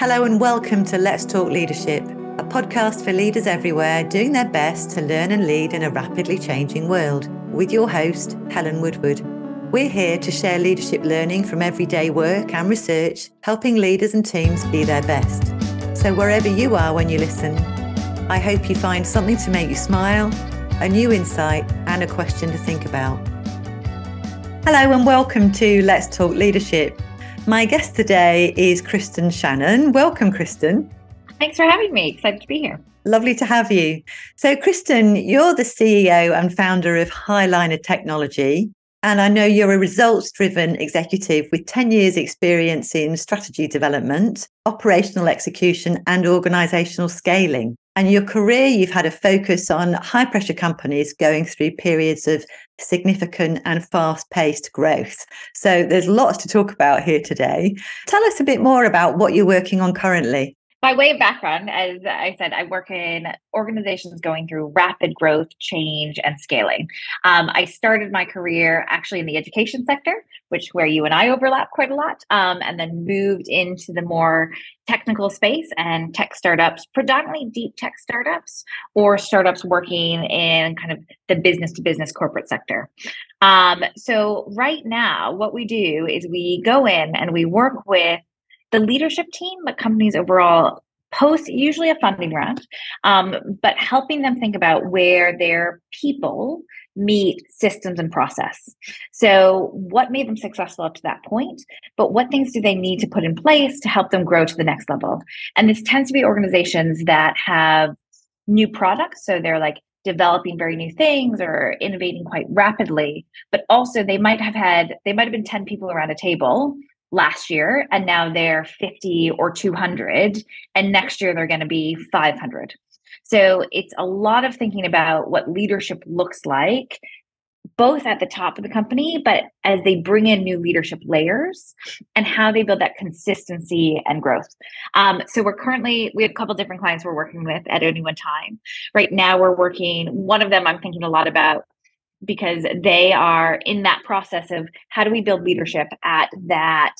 Hello and welcome to Let's Talk Leadership, a podcast for leaders everywhere doing their best to learn and lead in a rapidly changing world, with your host, Helen Woodward. We're here to share leadership learning from everyday work and research, helping leaders and teams be their best. So, wherever you are when you listen, I hope you find something to make you smile, a new insight, and a question to think about. Hello and welcome to Let's Talk Leadership. My guest today is Kristen Shannon. Welcome, Kristen. Thanks for having me. Excited to be here. Lovely to have you. So, Kristen, you're the CEO and founder of Highliner Technology. And I know you're a results driven executive with 10 years' experience in strategy development, operational execution, and organizational scaling. And your career, you've had a focus on high pressure companies going through periods of significant and fast paced growth. So there's lots to talk about here today. Tell us a bit more about what you're working on currently. By way of background, as I said, I work in organizations going through rapid growth, change, and scaling. Um, I started my career actually in the education sector, which where you and I overlap quite a lot, um, and then moved into the more technical space and tech startups, predominantly deep tech startups or startups working in kind of the business to business corporate sector. Um, so right now, what we do is we go in and we work with the leadership team, but companies overall post usually a funding round, um, but helping them think about where their people meet systems and process. So, what made them successful up to that point, but what things do they need to put in place to help them grow to the next level? And this tends to be organizations that have new products. So, they're like developing very new things or innovating quite rapidly, but also they might have had, they might have been 10 people around a table last year and now they're 50 or 200 and next year they're going to be 500 so it's a lot of thinking about what leadership looks like both at the top of the company but as they bring in new leadership layers and how they build that consistency and growth. Um, so we're currently we have a couple different clients we're working with at any one time. Right now we're working one of them i'm thinking a lot about because they are in that process of how do we build leadership at that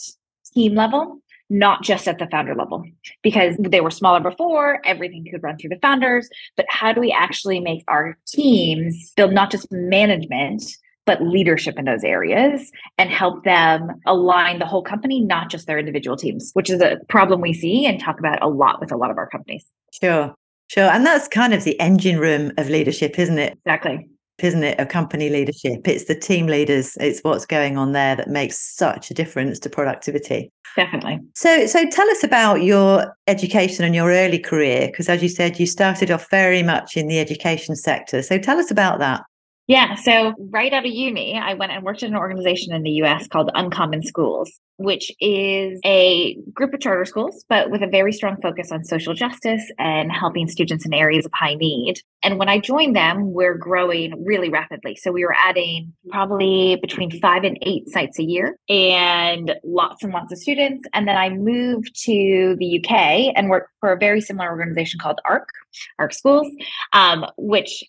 team level not just at the founder level. Because they were smaller before everything could run through the founders but how do we actually make our teams build not just management but leadership in those areas and help them align the whole company not just their individual teams which is a problem we see and talk about a lot with a lot of our companies. Sure sure. And that's kind of the engine room of leadership isn't it? Exactly isn't it, of company leadership? It's the team leaders, it's what's going on there that makes such a difference to productivity. Definitely. So so tell us about your education and your early career, because as you said, you started off very much in the education sector. So tell us about that. Yeah. So, right out of uni, I went and worked at an organization in the US called Uncommon Schools, which is a group of charter schools, but with a very strong focus on social justice and helping students in areas of high need. And when I joined them, we're growing really rapidly. So, we were adding probably between five and eight sites a year and lots and lots of students. And then I moved to the UK and worked for a very similar organization called Ark, Ark Schools, um, which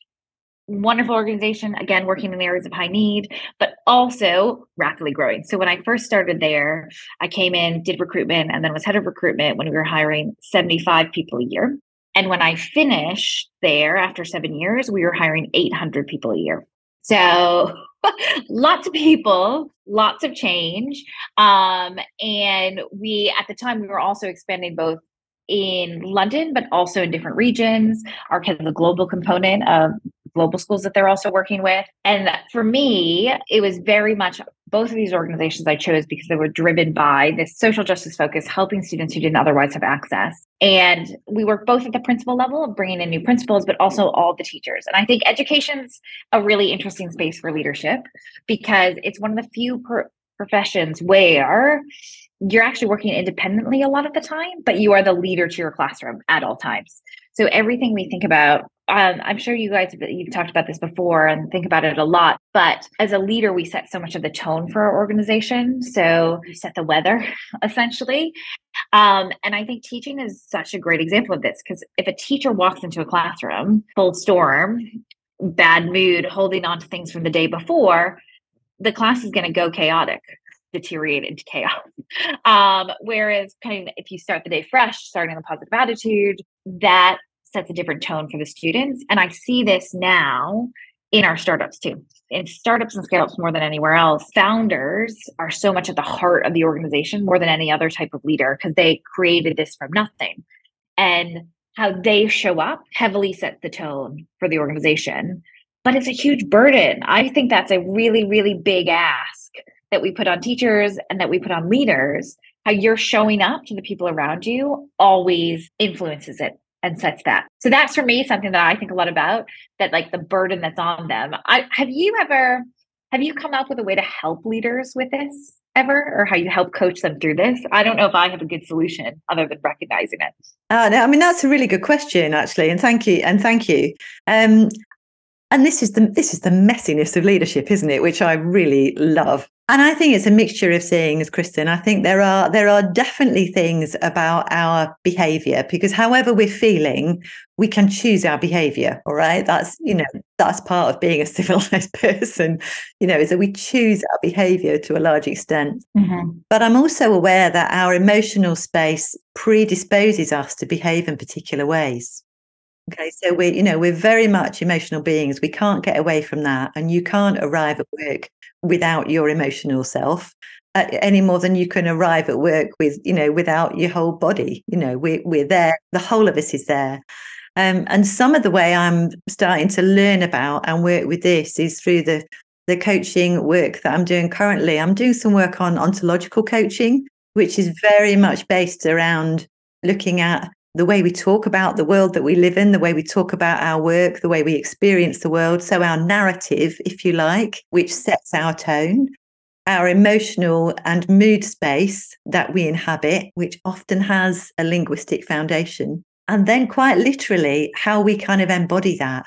wonderful organization, again, working in areas of high need, but also rapidly growing. So when I first started there, I came in, did recruitment, and then was head of recruitment when we were hiring 75 people a year. And when I finished there after seven years, we were hiring 800 people a year. So lots of people, lots of change. Um, and we, at the time, we were also expanding both in London, but also in different regions. Our kind of the global component of global schools that they're also working with. And for me, it was very much both of these organizations I chose because they were driven by this social justice focus, helping students who didn't otherwise have access. And we work both at the principal level of bringing in new principals, but also all the teachers. And I think education's a really interesting space for leadership because it's one of the few per- professions where you're actually working independently a lot of the time, but you are the leader to your classroom at all times. So everything we think about, um, I'm sure you guys have, you've talked about this before and think about it a lot. But as a leader, we set so much of the tone for our organization. So you set the weather essentially. Um, and I think teaching is such a great example of this because if a teacher walks into a classroom full storm, bad mood, holding on to things from the day before, the class is going to go chaotic deteriorate into chaos. Um, whereas kind of if you start the day fresh, starting a positive attitude, that sets a different tone for the students. And I see this now in our startups too. In startups and scale ups more than anywhere else, founders are so much at the heart of the organization more than any other type of leader because they created this from nothing. And how they show up heavily sets the tone for the organization. But it's a huge burden. I think that's a really, really big ask that we put on teachers and that we put on leaders. How you're showing up to the people around you always influences it and sets that. So that's for me something that I think a lot about that like the burden that's on them. I have you ever have you come up with a way to help leaders with this ever or how you help coach them through this? I don't know if I have a good solution other than recognizing it. Uh, no, I mean that's a really good question actually and thank you and thank you. Um and this is the this is the messiness of leadership isn't it which i really love and I think it's a mixture of things, Kristen. I think there are there are definitely things about our behavior because however we're feeling, we can choose our behavior. All right. That's, you know, that's part of being a civilized person, you know, is that we choose our behavior to a large extent. Mm-hmm. But I'm also aware that our emotional space predisposes us to behave in particular ways. Okay, so we're, you know, we're very much emotional beings. We can't get away from that. And you can't arrive at work without your emotional self uh, any more than you can arrive at work with you know without your whole body. You know we're, we're there the whole of us is there. Um, and some of the way i'm starting to learn about and work with this is through the the coaching work that i'm doing currently. I'm doing some work on ontological coaching which is very much based around looking at the way we talk about the world that we live in, the way we talk about our work, the way we experience the world. So, our narrative, if you like, which sets our tone, our emotional and mood space that we inhabit, which often has a linguistic foundation, and then quite literally how we kind of embody that.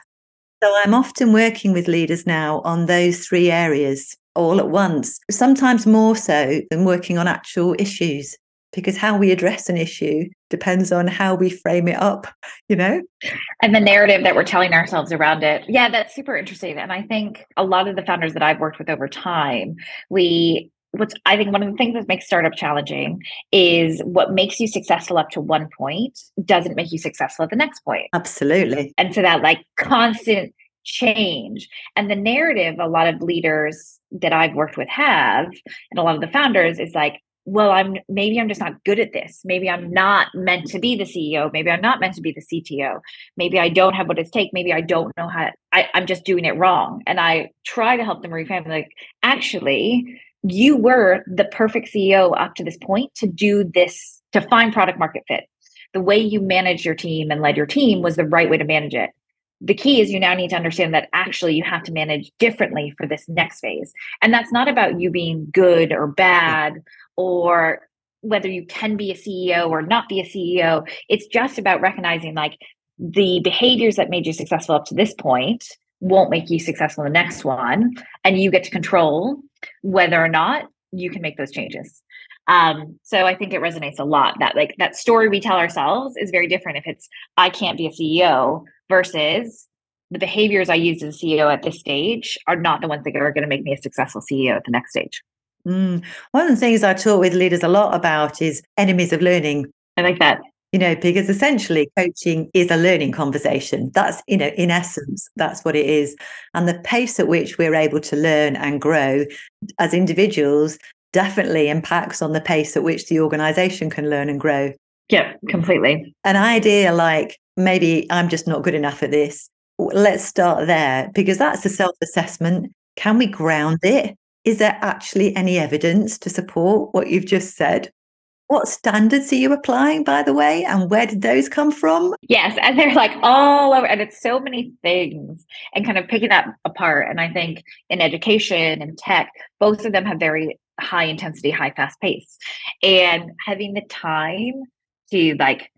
So, I'm often working with leaders now on those three areas all at once, sometimes more so than working on actual issues because how we address an issue depends on how we frame it up, you know? And the narrative that we're telling ourselves around it. Yeah, that's super interesting. And I think a lot of the founders that I've worked with over time, we what's I think one of the things that makes startup challenging is what makes you successful up to one point doesn't make you successful at the next point. Absolutely. And so that like constant change and the narrative a lot of leaders that I've worked with have and a lot of the founders is like well i'm maybe i'm just not good at this. Maybe i'm not meant to be the ceo maybe i'm not meant to be the cto maybe i don't have what it takes maybe i don't know how I, i'm just doing it wrong. And i try to help them reframe like actually you were the perfect ceo up to this point to do this to find product market fit. The way you managed your team and led your team was the right way to manage it. The key is you now need to understand that actually you have to manage differently for this next phase. And that's not about you being good or bad or whether you can be a CEO or not be a CEO. It's just about recognizing like the behaviors that made you successful up to this point won't make you successful in the next one. And you get to control whether or not you can make those changes. Um, so I think it resonates a lot that like that story we tell ourselves is very different if it's I can't be a CEO versus the behaviors I use as a CEO at this stage are not the ones that are going to make me a successful CEO at the next stage. Mm. One of the things I talk with leaders a lot about is enemies of learning. I like that. You know, because essentially coaching is a learning conversation. That's, you know, in essence, that's what it is. And the pace at which we're able to learn and grow as individuals definitely impacts on the pace at which the organization can learn and grow. Yeah, completely. An idea like maybe I'm just not good enough at this. Let's start there because that's a self assessment. Can we ground it? Is there actually any evidence to support what you've just said? What standards are you applying, by the way? And where did those come from? Yes. And they're like all over, and it's so many things and kind of picking that apart. And I think in education and tech, both of them have very high intensity, high fast pace. And having the time to like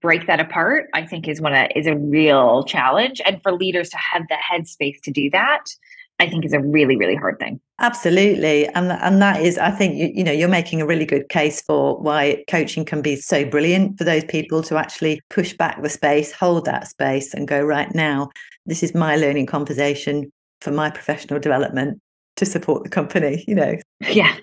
break that apart, I think is one of, is a real challenge. And for leaders to have the headspace to do that I think is a really, really hard thing. Absolutely. And, and that is, I think, you, you know, you're making a really good case for why coaching can be so brilliant for those people to actually push back the space, hold that space and go, right now, this is my learning conversation for my professional development to support the company, you know. Yeah.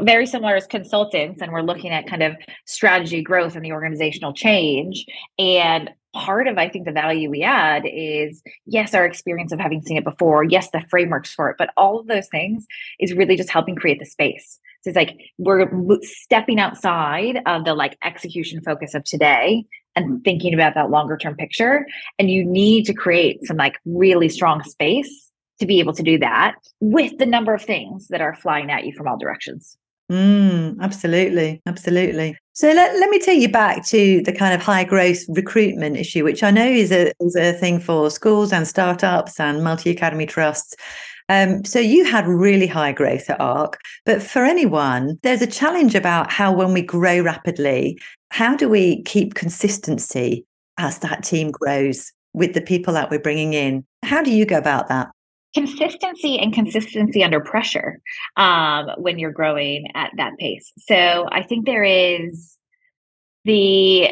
Very similar as consultants and we're looking at kind of strategy growth and the organizational change and part of I think the value we add is yes, our experience of having seen it before, yes, the frameworks for it, but all of those things is really just helping create the space. So it's like we're stepping outside of the like execution focus of today and thinking about that longer term picture. And you need to create some like really strong space to be able to do that with the number of things that are flying at you from all directions. Mm, absolutely. Absolutely. So let, let me take you back to the kind of high growth recruitment issue, which I know is a, is a thing for schools and startups and multi academy trusts. Um, so you had really high growth at Ark, but for anyone, there's a challenge about how when we grow rapidly, how do we keep consistency as that team grows with the people that we're bringing in? How do you go about that? Consistency and consistency under pressure um, when you're growing at that pace. So I think there is the,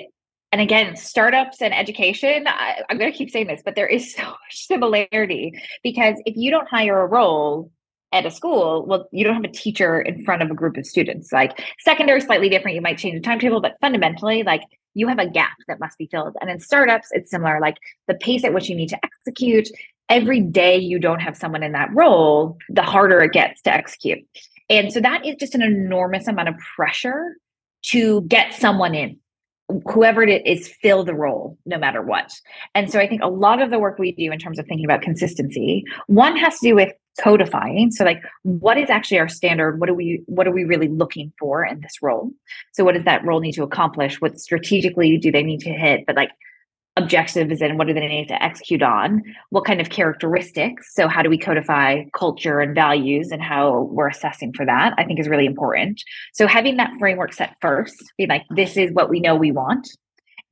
and again, startups and education, I, I'm going to keep saying this, but there is so much similarity because if you don't hire a role, at a school, well, you don't have a teacher in front of a group of students. Like secondary, slightly different. You might change the timetable, but fundamentally, like you have a gap that must be filled. And in startups, it's similar. Like the pace at which you need to execute every day you don't have someone in that role, the harder it gets to execute. And so that is just an enormous amount of pressure to get someone in, whoever it is, fill the role no matter what. And so I think a lot of the work we do in terms of thinking about consistency, one has to do with codifying. So like what is actually our standard? What are we what are we really looking for in this role? So what does that role need to accomplish? What strategically do they need to hit? But like objectives and what do they need to execute on? What kind of characteristics? So how do we codify culture and values and how we're assessing for that i think is really important. So having that framework set first be like this is what we know we want.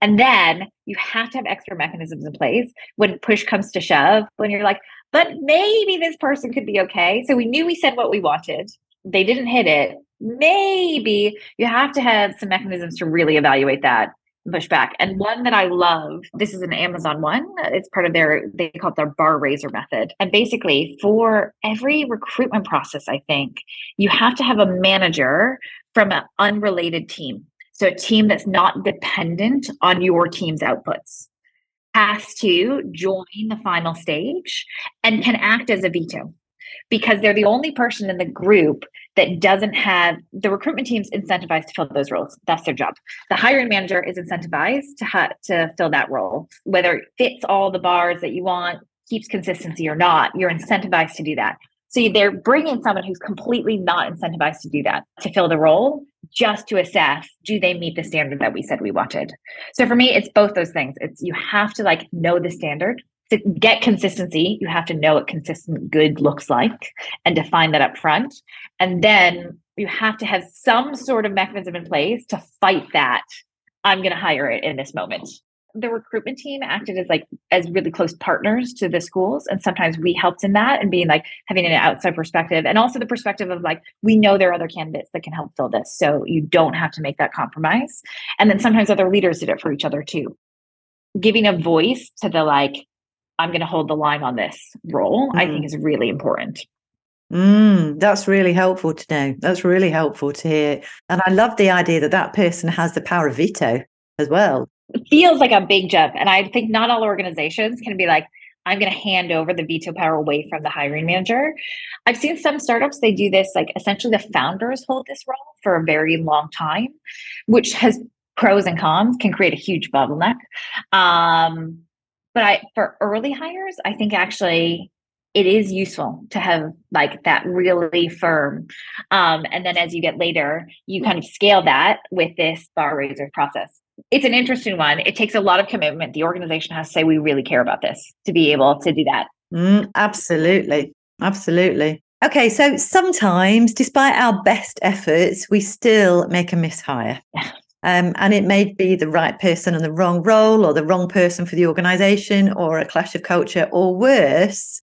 And then you have to have extra mechanisms in place. When push comes to shove when you're like but maybe this person could be okay. So we knew we said what we wanted. They didn't hit it. Maybe you have to have some mechanisms to really evaluate that pushback. And one that I love, this is an Amazon one. It's part of their, they call it their bar raiser method. And basically, for every recruitment process, I think you have to have a manager from an unrelated team. So a team that's not dependent on your team's outputs has to join the final stage and can act as a veto because they're the only person in the group that doesn't have the recruitment team's incentivized to fill those roles. That's their job. The hiring manager is incentivized to ha- to fill that role, whether it fits all the bars that you want, keeps consistency or not. You're incentivized to do that. So they're bringing someone who's completely not incentivized to do that to fill the role just to assess do they meet the standard that we said we wanted. So for me it's both those things. It's you have to like know the standard to get consistency, you have to know what consistent good looks like and define that up front. And then you have to have some sort of mechanism in place to fight that. I'm going to hire it in this moment. The recruitment team acted as like as really close partners to the schools, and sometimes we helped in that and being like having an outside perspective, and also the perspective of like we know there are other candidates that can help fill this, so you don't have to make that compromise. And then sometimes other leaders did it for each other too, giving a voice to the like I'm going to hold the line on this role, mm. I think mm. is really important. Mm, that's really helpful to know. That's really helpful to hear. And I love the idea that that person has the power of veto as well. It feels like a big jump. And I think not all organizations can be like, I'm going to hand over the veto power away from the hiring manager. I've seen some startups, they do this like essentially the founders hold this role for a very long time, which has pros and cons, can create a huge bottleneck. Um, but I for early hires, I think actually it is useful to have like that really firm. Um, and then as you get later, you kind of scale that with this bar raiser process. It's an interesting one. It takes a lot of commitment. The organization has to say, we really care about this to be able to do that. Mm, absolutely. Absolutely. Okay, so sometimes, despite our best efforts, we still make a mishire. Um, and it may be the right person in the wrong role or the wrong person for the organization or a clash of culture or worse,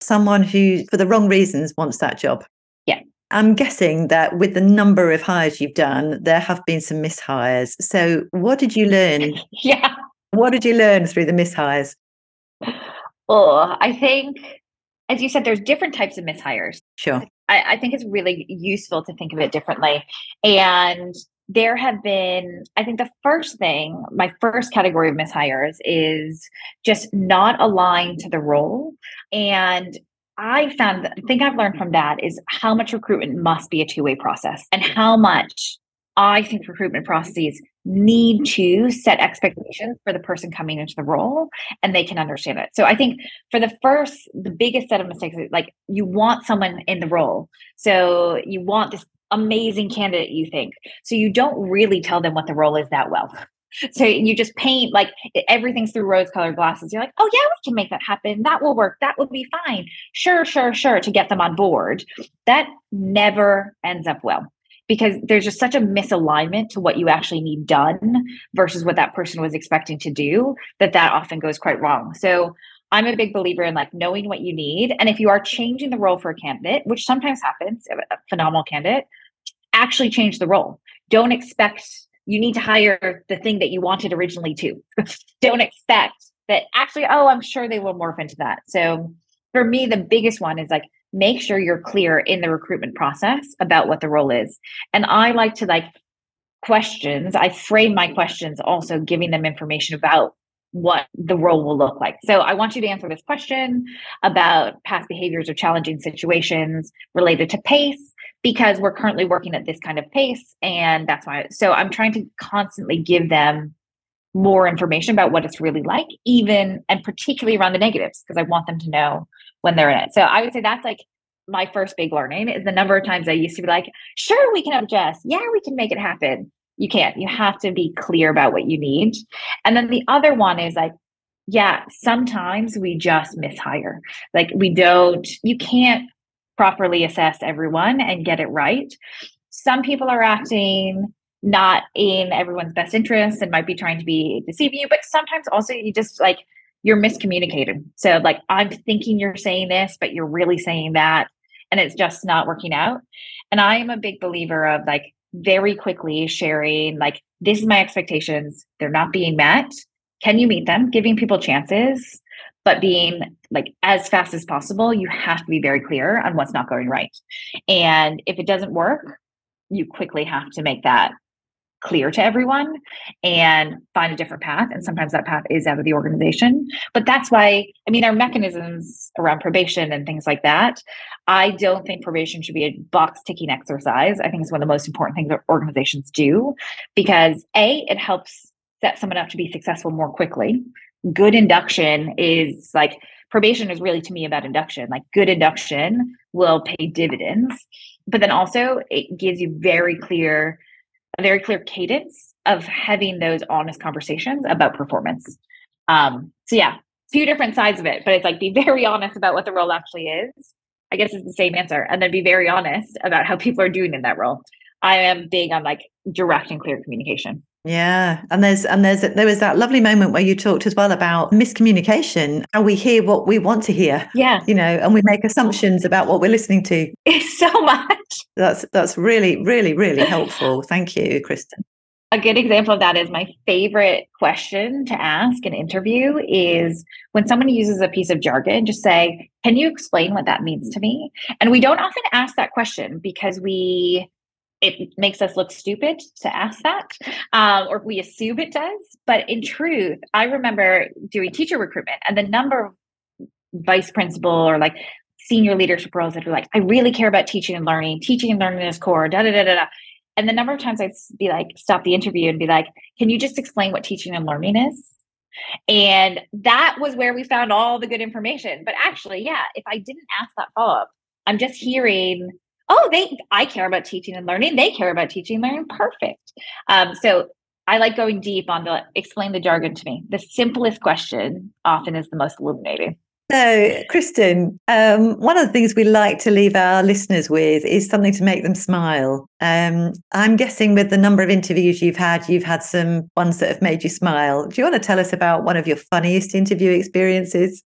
someone who, for the wrong reasons, wants that job. Yeah. I'm guessing that with the number of hires you've done, there have been some mishires. So, what did you learn? yeah. What did you learn through the mishires? Oh, I think, as you said, there's different types of mishires. Sure. I, I think it's really useful to think of it differently. And there have been, I think the first thing, my first category of mishires is just not aligned to the role. And I found the thing I've learned from that is how much recruitment must be a two way process and how much I think recruitment processes need to set expectations for the person coming into the role and they can understand it. So I think for the first, the biggest set of mistakes, like you want someone in the role. So you want this amazing candidate, you think. So you don't really tell them what the role is that well. So you just paint like everything's through rose colored glasses. You're like, oh, yeah, we can make that happen. That will work. That will be fine. Sure, sure, sure, to get them on board. That never ends up well because there's just such a misalignment to what you actually need done versus what that person was expecting to do that that often goes quite wrong. So I'm a big believer in like knowing what you need. And if you are changing the role for a candidate, which sometimes happens, a phenomenal candidate, actually change the role. Don't expect you need to hire the thing that you wanted originally to. Don't expect that actually, oh, I'm sure they will morph into that. So for me, the biggest one is like make sure you're clear in the recruitment process about what the role is. And I like to like questions, I frame my questions also giving them information about what the role will look like. So I want you to answer this question about past behaviors or challenging situations related to pace because we're currently working at this kind of pace and that's why so I'm trying to constantly give them more information about what it's really like even and particularly around the negatives because I want them to know when they're in it. So I would say that's like my first big learning is the number of times I used to be like, sure, we can adjust. Yeah, we can make it happen. You can't. You have to be clear about what you need. And then the other one is like, yeah, sometimes we just mishire. Like we don't, you can't properly assess everyone and get it right. Some people are acting not in everyone's best interest and might be trying to be deceiving you, but sometimes also you just like you're miscommunicated. So, like, I'm thinking you're saying this, but you're really saying that. And it's just not working out. And I am a big believer of like very quickly sharing, like, this is my expectations. They're not being met. Can you meet them? Giving people chances, but being like as fast as possible, you have to be very clear on what's not going right. And if it doesn't work, you quickly have to make that clear to everyone and find a different path. And sometimes that path is out of the organization. But that's why, I mean, our mechanisms around probation and things like that, I don't think probation should be a box ticking exercise. I think it's one of the most important things that organizations do because A, it helps set someone up to be successful more quickly. Good induction is like, probation is really to me about induction. Like, good induction will pay dividends. But then also, it gives you very clear a very clear cadence of having those honest conversations about performance. Um, so yeah, two different sides of it, but it's like be very honest about what the role actually is. I guess it's the same answer, and then be very honest about how people are doing in that role. I am big on like direct and clear communication. Yeah, and there's and there's there was that lovely moment where you talked as well about miscommunication, how we hear what we want to hear. Yeah, you know, and we make assumptions about what we're listening to. It's so much. That's that's really really really helpful. Thank you, Kristen. A good example of that is my favorite question to ask an interview is when someone uses a piece of jargon, just say, "Can you explain what that means to me?" And we don't often ask that question because we it makes us look stupid to ask that, um, or we assume it does. But in truth, I remember doing teacher recruitment and the number of vice principal or like senior leadership roles that were like, I really care about teaching and learning, teaching and learning is core, da da da da da. And the number of times I'd be like, stop the interview and be like, can you just explain what teaching and learning is? And that was where we found all the good information. But actually, yeah, if I didn't ask that follow up, I'm just hearing oh they i care about teaching and learning they care about teaching and learning perfect um, so i like going deep on the explain the jargon to me the simplest question often is the most illuminating so, Kristen, um, one of the things we like to leave our listeners with is something to make them smile. Um, I'm guessing with the number of interviews you've had, you've had some ones that have made you smile. Do you want to tell us about one of your funniest interview experiences?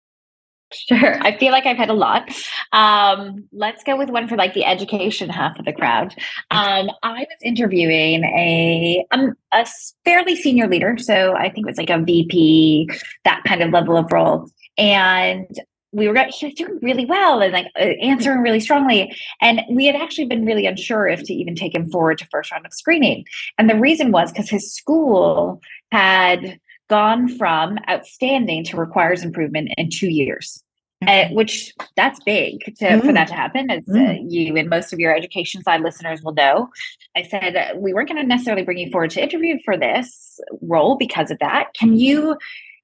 Sure. I feel like I've had a lot. Um, let's go with one for like the education half of the crowd. Um, I was interviewing a um, a fairly senior leader, so I think it was like a VP, that kind of level of role. And we were he was doing really well and like uh, answering really strongly and we had actually been really unsure if to even take him forward to first round of screening and the reason was because his school had gone from outstanding to requires improvement in two years uh, which that's big to, mm. for that to happen as uh, mm. you and most of your education side listeners will know i said uh, we weren't going to necessarily bring you forward to interview for this role because of that can you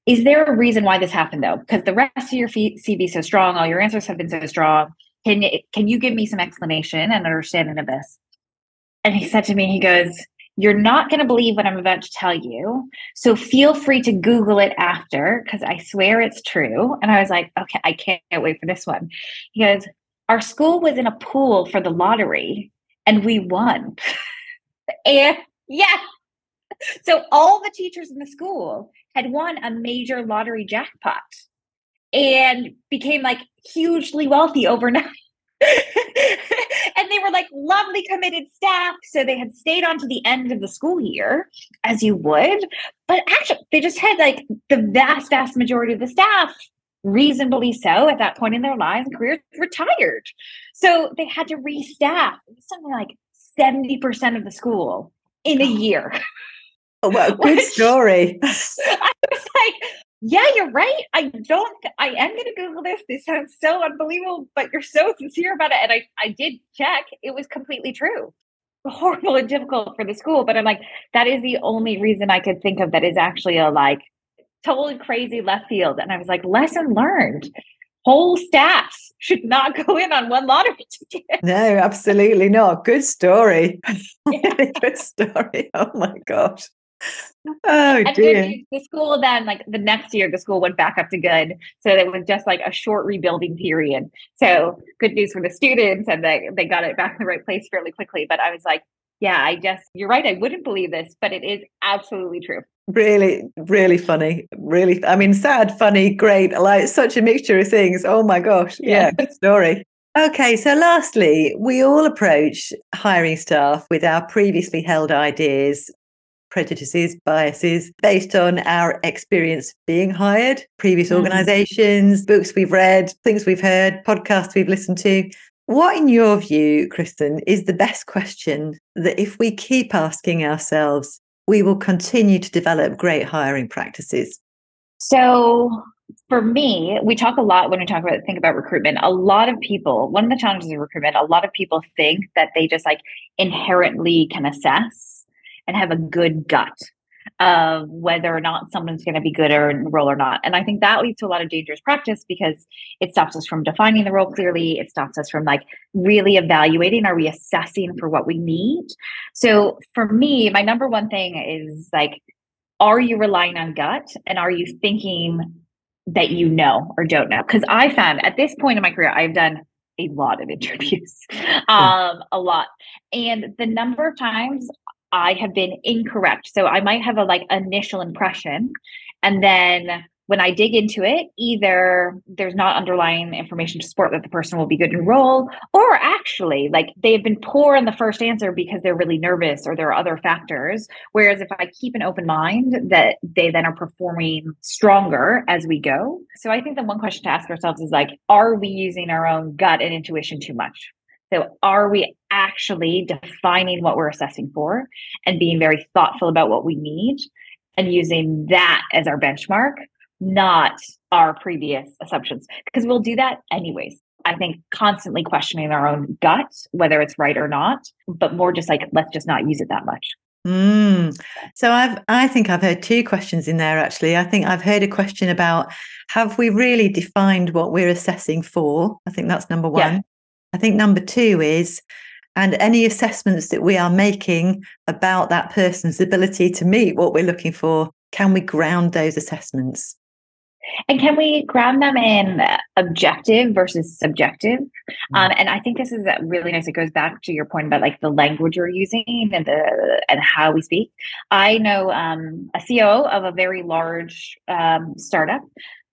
is there a reason why this happened though? Because the rest of your CV so strong, all your answers have been so strong. Can you, can you give me some explanation and understanding of this? And he said to me, he goes, You're not going to believe what I'm about to tell you. So feel free to Google it after because I swear it's true. And I was like, Okay, I can't wait for this one. He goes, Our school was in a pool for the lottery and we won. and yeah. So all the teachers in the school had won a major lottery jackpot and became like hugely wealthy overnight. and they were like lovely committed staff so they had stayed on to the end of the school year as you would. But actually they just had like the vast vast majority of the staff reasonably so at that point in their lives and careers retired. So they had to restaff something like 70% of the school in a year. Oh, well, good story. I was like, yeah, you're right. I don't, I am going to Google this. This sounds so unbelievable, but you're so sincere about it. And I, I did check. It was completely true. Horrible and difficult for the school. But I'm like, that is the only reason I could think of that is actually a like totally crazy left field. And I was like, lesson learned. Whole staffs should not go in on one lottery ticket. No, absolutely not. Good story. Yeah. good story. Oh my gosh. Oh and dear. The school then, like the next year, the school went back up to good. So it was just like a short rebuilding period. So good news for the students, and they they got it back in the right place fairly quickly. But I was like, yeah, I just you're right. I wouldn't believe this, but it is absolutely true. Really, really funny. Really, I mean, sad, funny, great. Like such a mixture of things. Oh my gosh. Yeah, yeah good story. Okay, so lastly, we all approach hiring staff with our previously held ideas prejudices, biases based on our experience being hired, previous mm. organizations, books we've read, things we've heard, podcasts we've listened to. What, in your view, Kristen, is the best question that if we keep asking ourselves, we will continue to develop great hiring practices? So, for me, we talk a lot when we talk about think about recruitment. A lot of people, one of the challenges of recruitment, a lot of people think that they just like inherently can assess and have a good gut of whether or not someone's going to be good or role or not. And I think that leads to a lot of dangerous practice because it stops us from defining the role clearly. It stops us from like really evaluating, are we assessing for what we need? So for me, my number one thing is like, are you relying on gut and are you thinking that you know or don't know? Because I found at this point in my career, I've done a lot of interviews, um, a lot. And the number of times I have been incorrect. So I might have a like initial impression and then when I dig into it, either there's not underlying information to support that the person will be good in role, or actually, like they've been poor in the first answer because they're really nervous or there are other factors. Whereas if I keep an open mind, that they then are performing stronger as we go. So I think the one question to ask ourselves is like, are we using our own gut and intuition too much? So, are we actually defining what we're assessing for and being very thoughtful about what we need and using that as our benchmark, not our previous assumptions? Because we'll do that anyways. I think constantly questioning our own gut, whether it's right or not, but more just like, let's just not use it that much. Mm. So I've I think I've heard two questions in there actually. I think I've heard a question about have we really defined what we're assessing for? I think that's number one. Yeah. I think number two is, and any assessments that we are making about that person's ability to meet what we're looking for, can we ground those assessments? And can we ground them in objective versus subjective? Mm-hmm. Um, and I think this is really nice. It goes back to your point about like the language you're using and the and how we speak. I know um, a CEO of a very large um, startup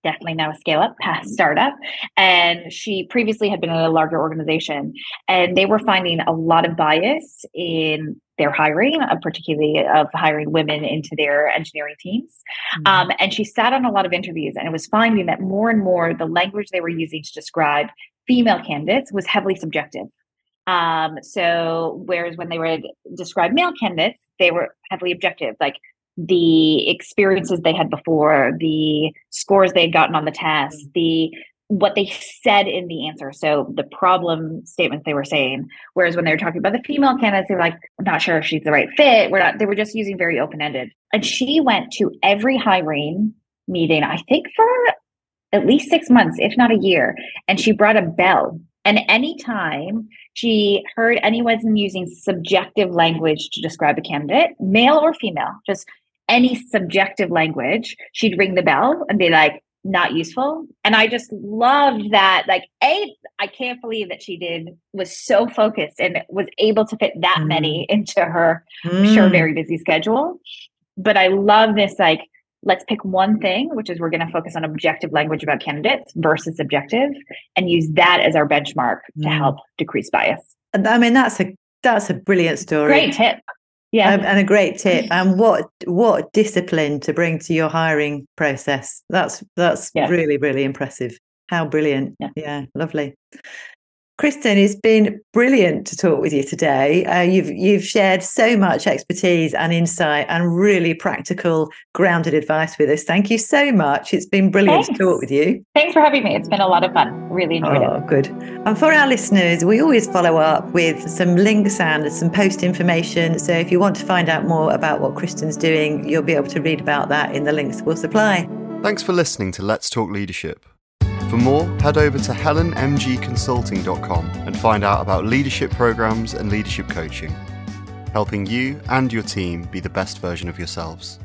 definitely now a scale up past startup. And she previously had been in a larger organization and they were finding a lot of bias in their hiring, uh, particularly of hiring women into their engineering teams. Mm-hmm. Um, and she sat on a lot of interviews and it was finding that more and more the language they were using to describe female candidates was heavily subjective. Um, so whereas when they would describe male candidates, they were heavily objective, like the experiences they had before, the scores they had gotten on the test, mm. the what they said in the answer. So the problem statements they were saying. Whereas when they were talking about the female candidates, they were like, "I'm not sure if she's the right fit." We're not. They were just using very open ended. And she went to every hiring meeting, I think for at least six months, if not a year, and she brought a bell. And anytime she heard anyone using subjective language to describe a candidate, male or female, just any subjective language, she'd ring the bell and be like, not useful. And I just loved that. Like, A, I can't believe that she did was so focused and was able to fit that mm. many into her, mm. sure, very busy schedule. But I love this, like, let's pick one thing, which is we're going to focus on objective language about candidates versus subjective, and use that as our benchmark mm. to help decrease bias. I mean, that's a that's a brilliant story. Great tip. Yeah. Um, and a great tip. And what what discipline to bring to your hiring process. That's that's yeah. really, really impressive. How brilliant. Yeah. yeah, lovely. Kristen, it's been brilliant to talk with you today. Uh, you've you've shared so much expertise and insight and really practical, grounded advice with us. Thank you so much. It's been brilliant Thanks. to talk with you. Thanks for having me. It's been a lot of fun. Really enjoyed oh, it. good. And for our listeners, we always follow up with some links and some post information. So if you want to find out more about what Kristen's doing, you'll be able to read about that in the links we'll supply. Thanks for listening to Let's Talk Leadership. For more, head over to helenmgconsulting.com and find out about leadership programs and leadership coaching, helping you and your team be the best version of yourselves.